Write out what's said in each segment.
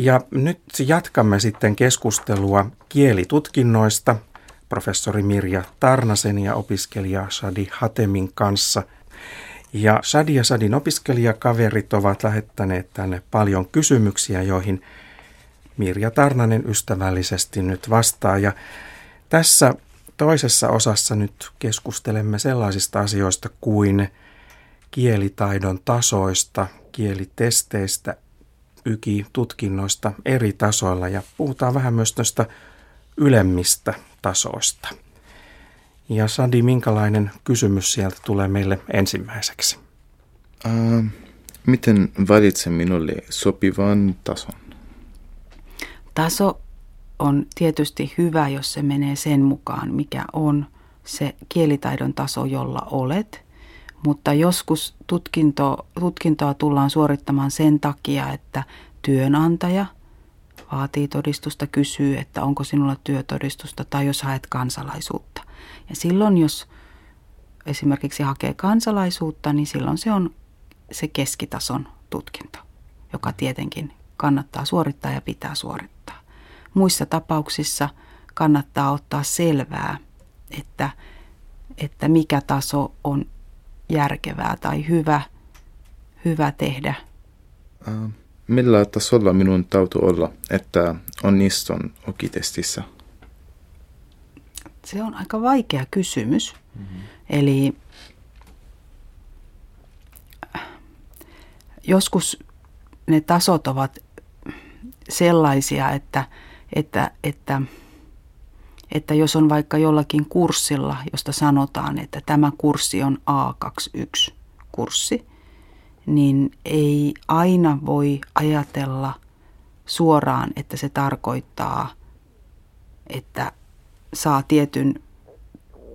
Ja nyt jatkamme sitten keskustelua kielitutkinnoista professori Mirja Tarnasen ja opiskelija Sadi Hatemin kanssa. Ja Sadi ja Sadin opiskelijakaverit ovat lähettäneet tänne paljon kysymyksiä, joihin Mirja Tarnanen ystävällisesti nyt vastaa. Ja tässä toisessa osassa nyt keskustelemme sellaisista asioista kuin kielitaidon tasoista, kielitesteistä, YKI-tutkinnoista eri tasoilla ja puhutaan vähän myös tästä ylemmistä tasoista. Ja Sadi, minkälainen kysymys sieltä tulee meille ensimmäiseksi? Uh, miten valitsen minulle sopivan tason? Taso on tietysti hyvä, jos se menee sen mukaan, mikä on se kielitaidon taso, jolla olet. Mutta joskus tutkinto, tutkintoa tullaan suorittamaan sen takia, että työnantaja vaatii todistusta, kysyy, että onko sinulla työtodistusta tai jos haet kansalaisuutta. Ja silloin, jos esimerkiksi hakee kansalaisuutta, niin silloin se on se keskitason tutkinto, joka tietenkin kannattaa suorittaa ja pitää suorittaa. Muissa tapauksissa kannattaa ottaa selvää, että, että mikä taso on järkevää tai hyvä, hyvä tehdä. Uh, millä tasolla minun täytyy olla, että onnistun okitestissä? Se on aika vaikea kysymys. Mm-hmm. Eli joskus ne tasot ovat sellaisia, että, että, että, että jos on vaikka jollakin kurssilla, josta sanotaan, että tämä kurssi on A21-kurssi, niin ei aina voi ajatella suoraan, että se tarkoittaa, että saa tietyn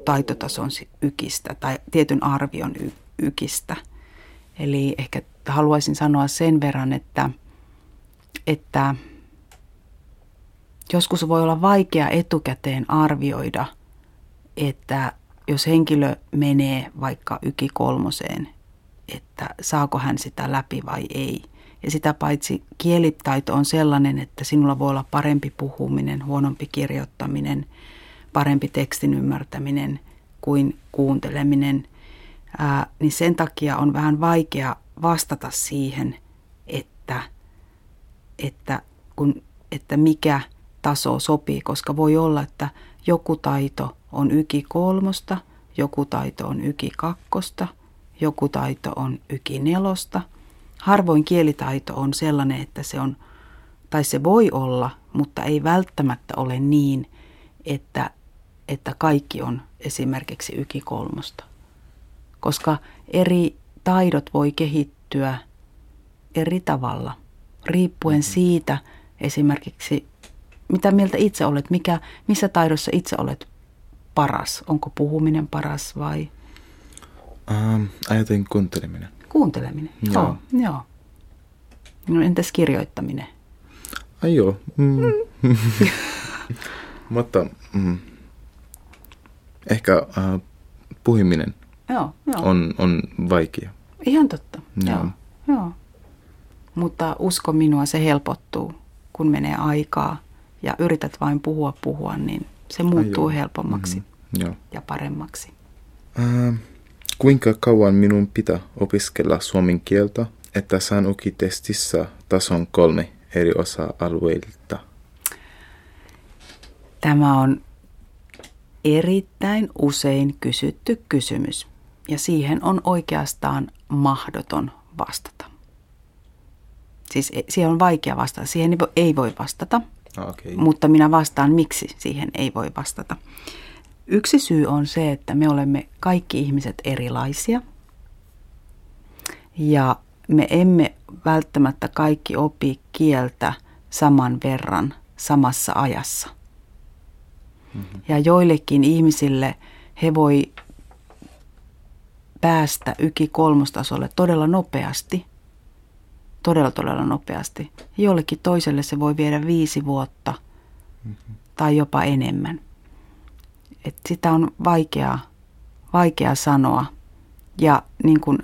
taitotason ykistä tai tietyn arvion ykistä. Eli ehkä haluaisin sanoa sen verran, että, että joskus voi olla vaikea etukäteen arvioida, että jos henkilö menee vaikka yki kolmoseen, että saako hän sitä läpi vai ei. Ja sitä paitsi kielitaito on sellainen, että sinulla voi olla parempi puhuminen, huonompi kirjoittaminen, parempi tekstin ymmärtäminen kuin kuunteleminen. Ää, niin sen takia on vähän vaikea vastata siihen, että, että, kun, että mikä taso sopii, koska voi olla, että joku taito on yki kolmosta, joku taito on yki kakkosta, joku taito on yki nelosta. Harvoin kielitaito on sellainen, että se on, tai se voi olla, mutta ei välttämättä ole niin, että, että kaikki on esimerkiksi yki kolmosta. Koska eri taidot voi kehittyä eri tavalla, riippuen mm-hmm. siitä esimerkiksi, mitä mieltä itse olet, mikä, missä taidossa itse olet paras. Onko puhuminen paras vai? Ähm, ajattelin kuunteleminen. Kuunteleminen, joo. joo. joo. No entäs kirjoittaminen? Ai joo. Mm. Mm. Mutta mm, ehkä äh, puhuminen joo, joo. On, on vaikea. Ihan totta, joo. joo. joo. Mutta usko minua, se helpottuu, kun menee aikaa ja yrität vain puhua puhua, niin se muuttuu Ai helpommaksi mm-hmm. joo. ja paremmaksi. Äh, kuinka kauan minun pitää opiskella suomen kieltä, että saan ukitestissä tason kolme eri osa-alueilta? Tämä on erittäin usein kysytty kysymys ja siihen on oikeastaan mahdoton vastata. Siis e, siihen on vaikea vastata, siihen ei voi vastata, okay. mutta minä vastaan, miksi siihen ei voi vastata. Yksi syy on se, että me olemme kaikki ihmiset erilaisia ja me emme välttämättä kaikki opi kieltä saman verran samassa ajassa. Mm-hmm. Ja joillekin ihmisille he voi päästä yki kolmostasolle todella nopeasti. Todella, todella nopeasti. Jollekin toiselle se voi viedä viisi vuotta tai jopa enemmän. Et sitä on vaikea, vaikea sanoa. Ja niin kuin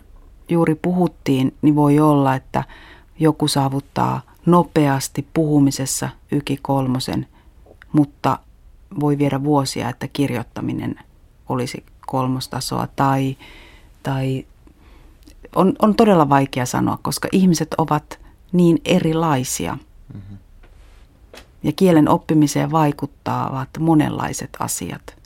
juuri puhuttiin, niin voi olla, että joku saavuttaa nopeasti puhumisessa yki kolmosen, mutta voi viedä vuosia, että kirjoittaminen olisi kolmostasoa tai, tai on, on todella vaikea sanoa, koska ihmiset ovat niin erilaisia. Mm-hmm. Ja kielen oppimiseen vaikuttavat monenlaiset asiat.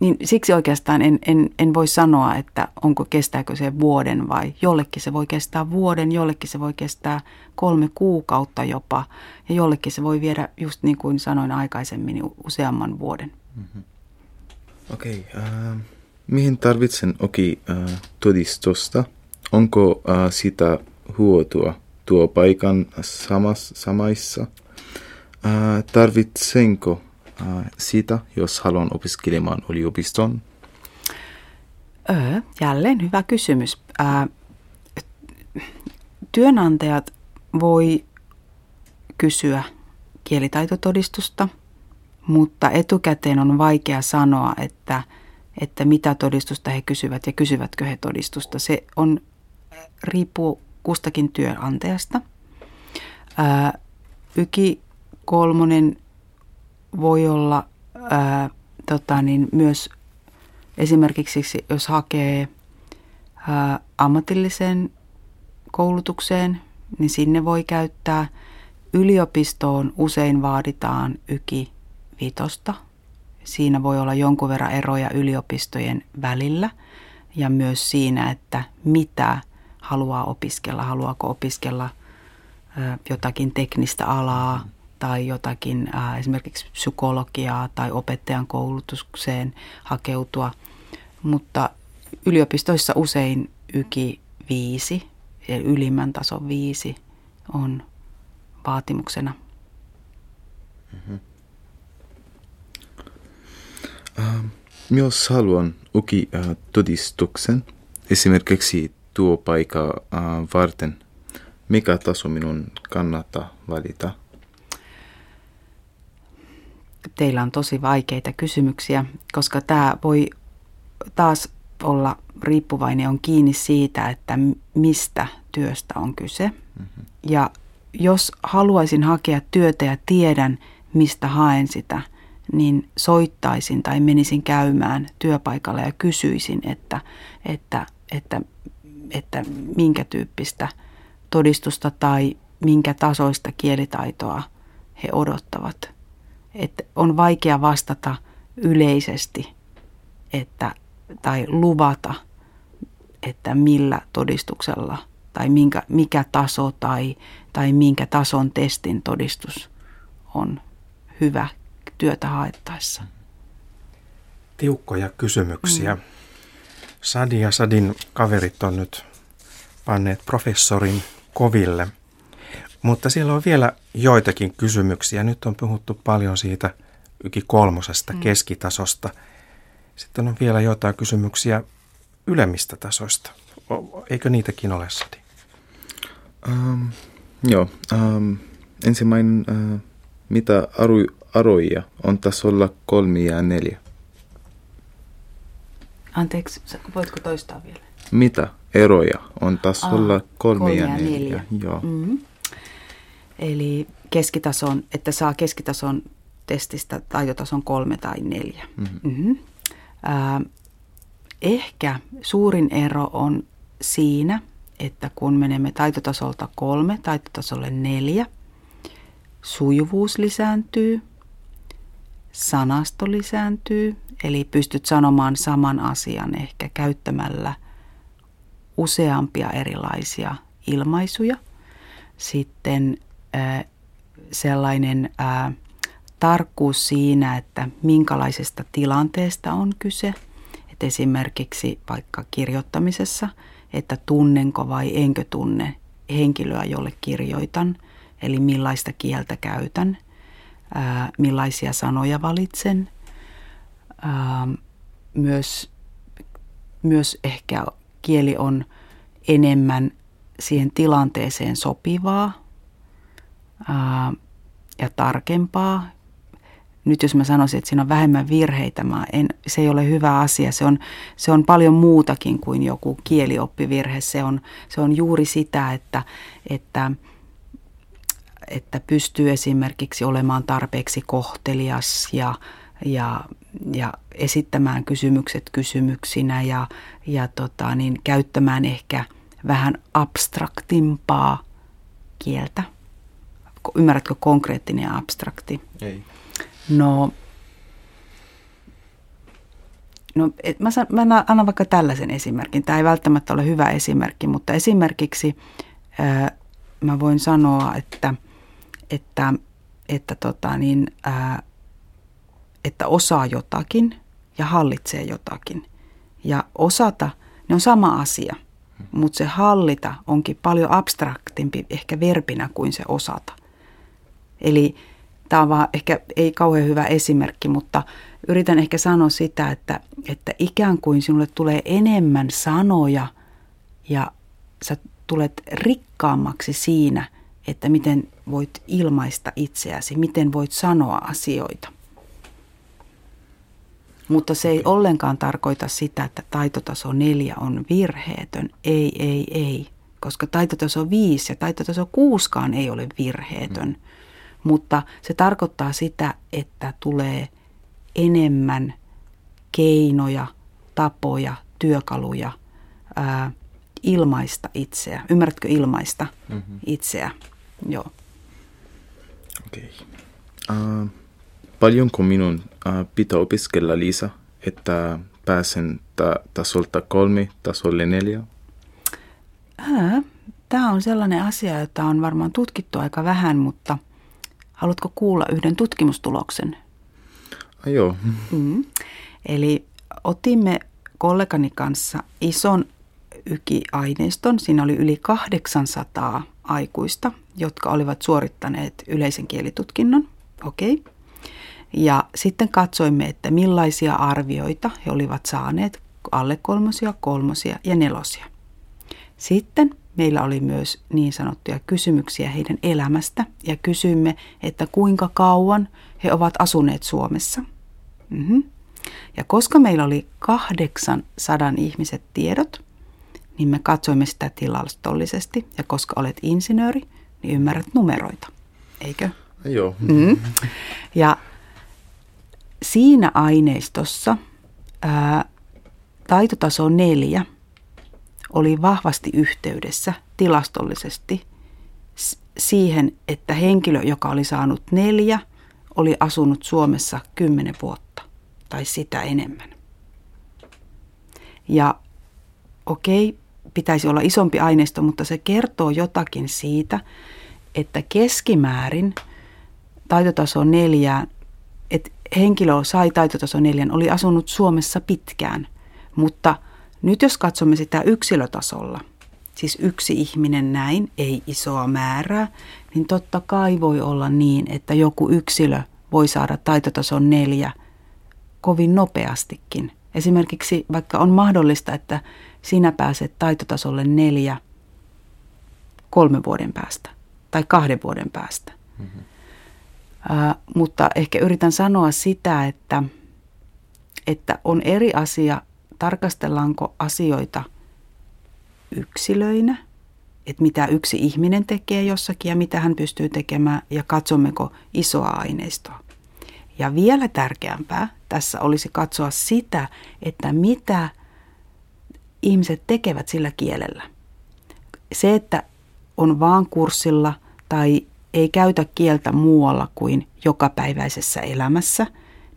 Niin siksi oikeastaan en, en, en voi sanoa, että onko kestääkö se vuoden vai jollekin se voi kestää vuoden, jollekin se voi kestää kolme kuukautta jopa ja jollekin se voi viedä just niin kuin sanoin aikaisemmin useamman vuoden. Mm-hmm. Okei, okay, uh, mihin tarvitsen oki uh, todistusta? Onko uh, sitä huotua tuo paikan samas, samaissa? Uh, tarvitsenko uh, sitä, jos haluan opiskelemaan yliopiston? Öö, jälleen hyvä kysymys. Uh, työnantajat voi kysyä kielitaitotodistusta, mutta etukäteen on vaikea sanoa, että, että mitä todistusta he kysyvät ja kysyvätkö he todistusta. Se on, riippuu kustakin työnantajasta. Ää, yki kolmonen voi olla ää, tota niin, myös esimerkiksi, jos hakee ää, ammatilliseen koulutukseen, niin sinne voi käyttää. Yliopistoon usein vaaditaan yki vitosta. Siinä voi olla jonkun verran eroja yliopistojen välillä ja myös siinä, että mitä haluaa opiskella. Haluaako opiskella jotakin teknistä alaa tai jotakin esimerkiksi psykologiaa tai opettajan koulutukseen hakeutua. Mutta yliopistoissa usein yki viisi, ylimmän tason viisi on vaatimuksena. Mm-hmm. Uh, myös haluan uki uh, todistuksen esimerkiksi tuo paikka uh, varten. Mikä taso minun kannattaa valita? Teillä on tosi vaikeita kysymyksiä, koska tämä voi taas olla riippuvainen on kiinni siitä, että mistä työstä on kyse. Mm-hmm. Ja jos haluaisin hakea työtä ja tiedän, mistä haen sitä – niin soittaisin tai menisin käymään työpaikalla ja kysyisin, että, että, että, että minkä tyyppistä todistusta tai minkä tasoista kielitaitoa he odottavat. Että on vaikea vastata yleisesti että, tai luvata, että millä todistuksella tai minkä, mikä taso tai, tai minkä tason testin todistus on hyvä työtä haettaessa. Tiukkoja kysymyksiä. Mm. Sadi ja Sadin kaverit on nyt panneet professorin koville. Mutta siellä on vielä joitakin kysymyksiä. Nyt on puhuttu paljon siitä yki kolmosesta mm. keskitasosta. Sitten on vielä jotain kysymyksiä ylemmistä tasoista. Eikö niitäkin ole, Sadi? Um, joo. Um, ensimmäinen, uh, mitä aru, aroja on tasolla kolme ja neljä. Anteeksi, voitko toistaa vielä? Mitä eroja on tasolla Aa, kolme, kolme ja, ja neljä? neljä. Joo. Mm-hmm. Eli keskitason, että saa keskitason testistä taitotason kolme tai neljä. Mm-hmm. Mm-hmm. Äh, ehkä suurin ero on siinä, että kun menemme taitotasolta kolme taitotasolle neljä, sujuvuus lisääntyy, sanasto lisääntyy, eli pystyt sanomaan saman asian ehkä käyttämällä useampia erilaisia ilmaisuja. Sitten sellainen tarkkuus siinä, että minkälaisesta tilanteesta on kyse. Et esimerkiksi vaikka kirjoittamisessa, että tunnenko vai enkö tunne henkilöä, jolle kirjoitan, eli millaista kieltä käytän – millaisia sanoja valitsen. Myös, myös ehkä kieli on enemmän siihen tilanteeseen sopivaa ja tarkempaa. Nyt jos mä sanoisin, että siinä on vähemmän virheitä, mä en, se ei ole hyvä asia. Se on, se on paljon muutakin kuin joku kielioppivirhe. Se on, se on juuri sitä, että, että että pystyy esimerkiksi olemaan tarpeeksi kohtelias ja, ja, ja esittämään kysymykset kysymyksinä ja, ja tota, niin käyttämään ehkä vähän abstraktimpaa kieltä. Ymmärrätkö konkreettinen ja abstrakti? Ei. No, no et mä, san, mä annan vaikka tällaisen esimerkin. Tämä ei välttämättä ole hyvä esimerkki, mutta esimerkiksi ää, mä voin sanoa, että, että, että, tota niin, ää, että osaa jotakin ja hallitsee jotakin. Ja osata, ne on sama asia, mutta se hallita onkin paljon abstraktimpi ehkä verbinä kuin se osata. Eli tämä on vaan ehkä ei kauhean hyvä esimerkki, mutta yritän ehkä sanoa sitä, että, että ikään kuin sinulle tulee enemmän sanoja ja sä tulet rikkaammaksi siinä, että miten voit ilmaista itseäsi, miten voit sanoa asioita. Mutta se ei ollenkaan tarkoita sitä, että taitotaso neljä on virheetön. Ei, ei, ei. Koska taitotaso viisi ja taitotaso kuuskaan ei ole virheetön. Mm. Mutta se tarkoittaa sitä, että tulee enemmän keinoja, tapoja, työkaluja ää, ilmaista itseä. Ymmärrätkö ilmaista mm-hmm. itseä? Joo. Okei. Okay. Uh, paljonko minun uh, pitää opiskella Liisa, että pääsen ta- tasolta kolme tasolle neljä? Tämä on sellainen asia, jota on varmaan tutkittu aika vähän, mutta haluatko kuulla yhden tutkimustuloksen? Ah, joo. Mm. Eli otimme kollegani kanssa ison ykiaineiston. Siinä oli yli 800 aikuista, jotka olivat suorittaneet yleisen kielitutkinnon. Okei. Okay. Ja sitten katsoimme, että millaisia arvioita he olivat saaneet alle kolmosia, kolmosia ja nelosia. Sitten meillä oli myös niin sanottuja kysymyksiä heidän elämästä ja kysyimme, että kuinka kauan he ovat asuneet Suomessa. Mm-hmm. Ja koska meillä oli 800 ihmiset tiedot, niin me katsoimme sitä tilastollisesti. Ja koska olet insinööri, niin ymmärrät numeroita, eikö? Joo. Mm. Ja siinä aineistossa ää, taitotaso neljä oli vahvasti yhteydessä tilastollisesti siihen, että henkilö, joka oli saanut neljä, oli asunut Suomessa kymmenen vuotta tai sitä enemmän. Ja okei, pitäisi olla isompi aineisto, mutta se kertoo jotakin siitä, että keskimäärin taitotaso neljään, että henkilö sai taitotaso neljän, oli asunut Suomessa pitkään. Mutta nyt jos katsomme sitä yksilötasolla, siis yksi ihminen näin, ei isoa määrää, niin totta kai voi olla niin, että joku yksilö voi saada taitotason neljä kovin nopeastikin. Esimerkiksi vaikka on mahdollista, että sinä pääset taitotasolle neljä kolmen vuoden päästä tai kahden vuoden päästä. Mm-hmm. Uh, mutta ehkä yritän sanoa sitä, että, että on eri asia, tarkastellaanko asioita yksilöinä, että mitä yksi ihminen tekee jossakin ja mitä hän pystyy tekemään ja katsommeko isoa aineistoa. Ja vielä tärkeämpää tässä olisi katsoa sitä, että mitä ihmiset tekevät sillä kielellä. Se, että on vaan kurssilla tai ei käytä kieltä muualla kuin jokapäiväisessä elämässä,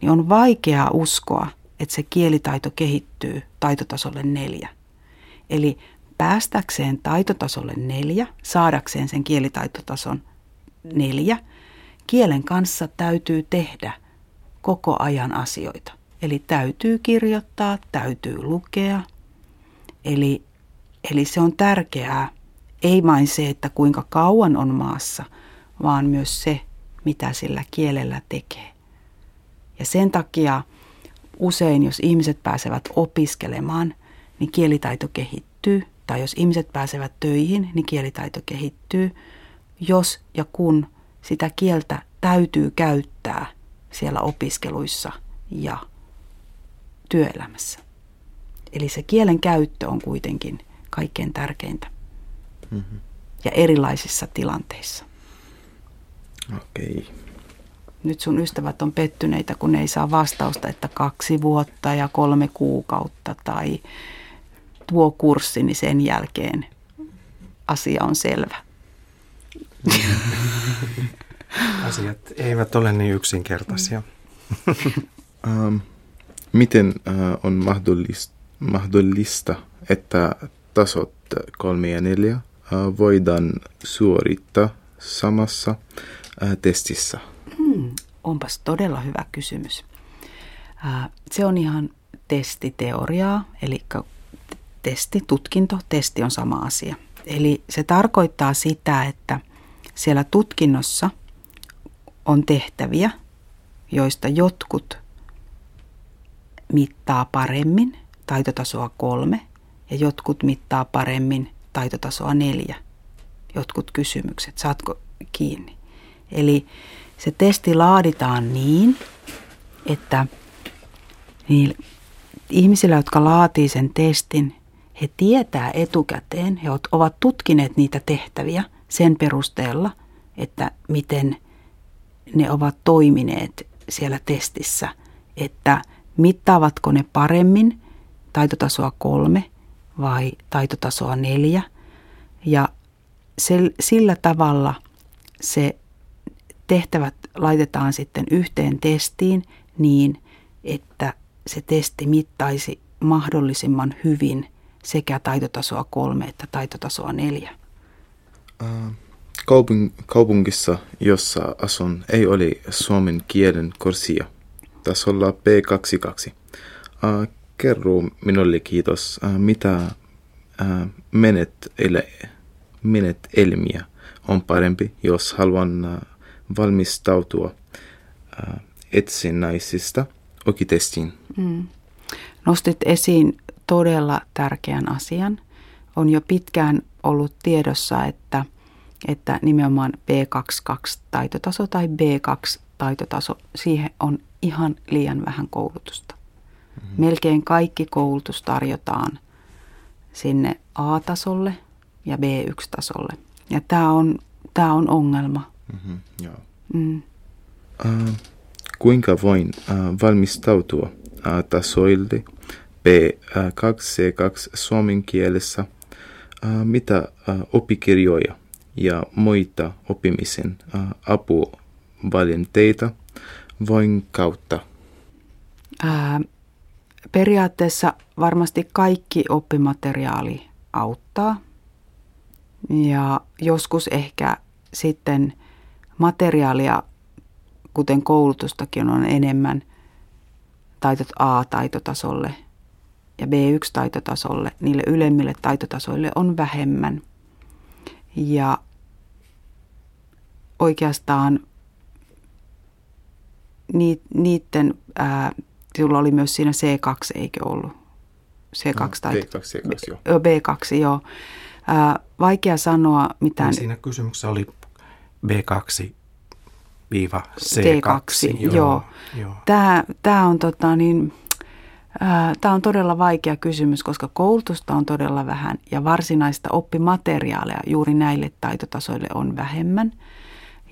niin on vaikeaa uskoa, että se kielitaito kehittyy taitotasolle neljä. Eli päästäkseen taitotasolle neljä, saadakseen sen kielitaitotason neljä, kielen kanssa täytyy tehdä koko ajan asioita. Eli täytyy kirjoittaa, täytyy lukea, Eli, eli se on tärkeää, ei vain se, että kuinka kauan on maassa, vaan myös se, mitä sillä kielellä tekee. Ja sen takia usein, jos ihmiset pääsevät opiskelemaan, niin kielitaito kehittyy. Tai jos ihmiset pääsevät töihin, niin kielitaito kehittyy, jos ja kun sitä kieltä täytyy käyttää siellä opiskeluissa ja työelämässä. Eli se kielen käyttö on kuitenkin kaikkein tärkeintä. Mm-hmm. Ja erilaisissa tilanteissa. Okei. Okay. Nyt sun ystävät on pettyneitä, kun ne ei saa vastausta, että kaksi vuotta ja kolme kuukautta tai tuo kurssi, niin sen jälkeen asia on selvä. Asiat eivät ole niin yksinkertaisia. um, miten uh, on mahdollista, mahdollista, että tasot kolme ja neljä voidaan suorittaa samassa testissä? Hmm, onpas todella hyvä kysymys. Se on ihan testiteoriaa, eli testi, tutkinto, testi on sama asia. Eli se tarkoittaa sitä, että siellä tutkinnossa on tehtäviä, joista jotkut mittaa paremmin taitotasoa kolme ja jotkut mittaa paremmin taitotasoa neljä. Jotkut kysymykset, saatko kiinni? Eli se testi laaditaan niin, että niin ihmisillä, jotka laatii sen testin, he tietää etukäteen, he ovat tutkineet niitä tehtäviä sen perusteella, että miten ne ovat toimineet siellä testissä, että mittaavatko ne paremmin taitotasoa kolme vai taitotasoa neljä. Ja sillä tavalla se tehtävät laitetaan sitten yhteen testiin niin, että se testi mittaisi mahdollisimman hyvin sekä taitotasoa kolme että taitotasoa neljä. Kaupung- kaupungissa, jossa asun, ei ole suomen kielen kurssia tasolla B22. Kerro minulle kiitos, uh, mitä uh, menet, ele, menet elmiä on parempi, jos haluan uh, valmistautua etsinäisistä okitestiin. Mm. Nostit esiin todella tärkeän asian. On jo pitkään ollut tiedossa, että, että nimenomaan B22-taitotaso tai B2-taitotaso, siihen on ihan liian vähän koulutusta. Mm-hmm. Melkein kaikki koulutus tarjotaan sinne A-tasolle ja B1-tasolle. Ja tämä on, tämä on ongelma. Mm-hmm, joo. Mm. Uh, kuinka voin uh, valmistautua uh, tasoille B2, C2 suomen kielessä, uh, mitä uh, oppikirjoja ja muita oppimisen uh, apuvalinteita voin kautta? Ää, periaatteessa varmasti kaikki oppimateriaali auttaa. Ja joskus ehkä sitten materiaalia, kuten koulutustakin on enemmän taitot A-taitotasolle ja B1-taitotasolle, niille ylemmille taitotasoille on vähemmän. Ja oikeastaan niiden, ää, sulla oli myös siinä C2, eikö ollut? C2 no, tai... B2, C2, joo. B2, joo. Ää, vaikea sanoa mitään. Niin siinä kysymyksessä oli B2 C2. C2 joo. joo. joo. Tämä, tämä on tota niin, Tämä on todella vaikea kysymys, koska koulutusta on todella vähän ja varsinaista oppimateriaalia juuri näille taitotasoille on vähemmän.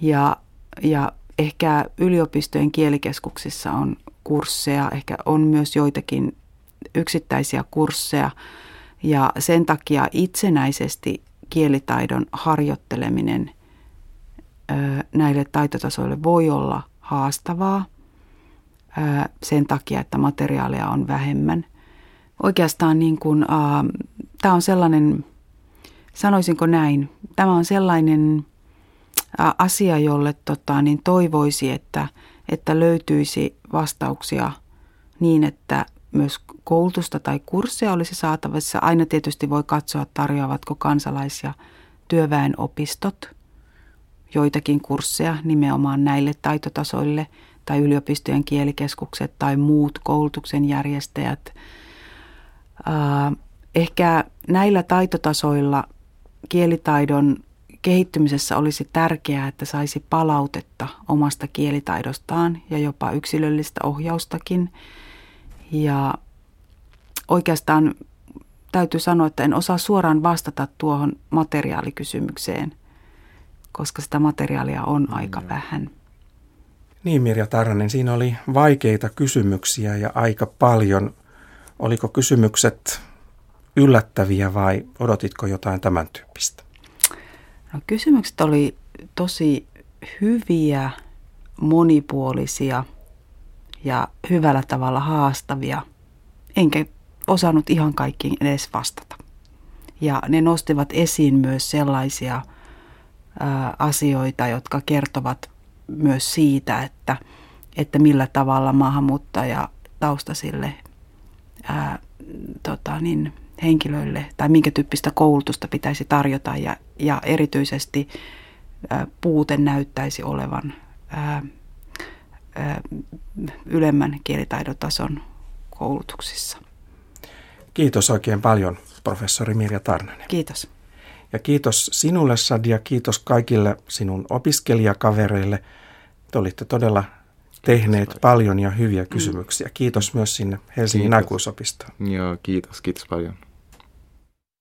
Ja, ja ehkä yliopistojen kielikeskuksissa on kursseja, ehkä on myös joitakin yksittäisiä kursseja ja sen takia itsenäisesti kielitaidon harjoitteleminen näille taitotasoille voi olla haastavaa sen takia, että materiaalia on vähemmän. Oikeastaan niin kuin, tämä on sellainen, sanoisinko näin, tämä on sellainen asia, jolle tota, niin toivoisi, että, että löytyisi vastauksia niin, että myös koulutusta tai kursseja olisi saatavissa. Aina tietysti voi katsoa, tarjoavatko kansalais- ja työväenopistot joitakin kursseja nimenomaan näille taitotasoille tai yliopistojen kielikeskukset tai muut koulutuksen järjestäjät. Ehkä näillä taitotasoilla kielitaidon kehittymisessä olisi tärkeää, että saisi palautetta omasta kielitaidostaan ja jopa yksilöllistä ohjaustakin. Ja oikeastaan täytyy sanoa, että en osaa suoraan vastata tuohon materiaalikysymykseen. koska sitä materiaalia on aika vähän. Niin Mirja Tarranen, siinä oli vaikeita kysymyksiä ja aika paljon. Oliko kysymykset yllättäviä vai odotitko jotain tämän tyyppistä? No, kysymykset oli tosi hyviä, monipuolisia ja hyvällä tavalla haastavia. Enkä osannut ihan kaikkiin edes vastata. Ja ne nostivat esiin myös sellaisia ää, asioita, jotka kertovat myös siitä, että, että millä tavalla maahanmuuttaja taustasille ää, tota niin, henkilöille tai minkä tyyppistä koulutusta pitäisi tarjota ja, ja erityisesti ää, puute näyttäisi olevan ää, ää, ylemmän kielitaidotason koulutuksissa. Kiitos oikein paljon, professori Mirja Tarnanen. Kiitos. Ja kiitos sinulle, Sadia, kiitos kaikille sinun opiskelijakavereille. Te olitte todella tehneet paljon. paljon ja hyviä kysymyksiä. Kiitos myös sinne Helsingin kiitos. aikuisopistoon. Joo, kiitos, kiitos paljon.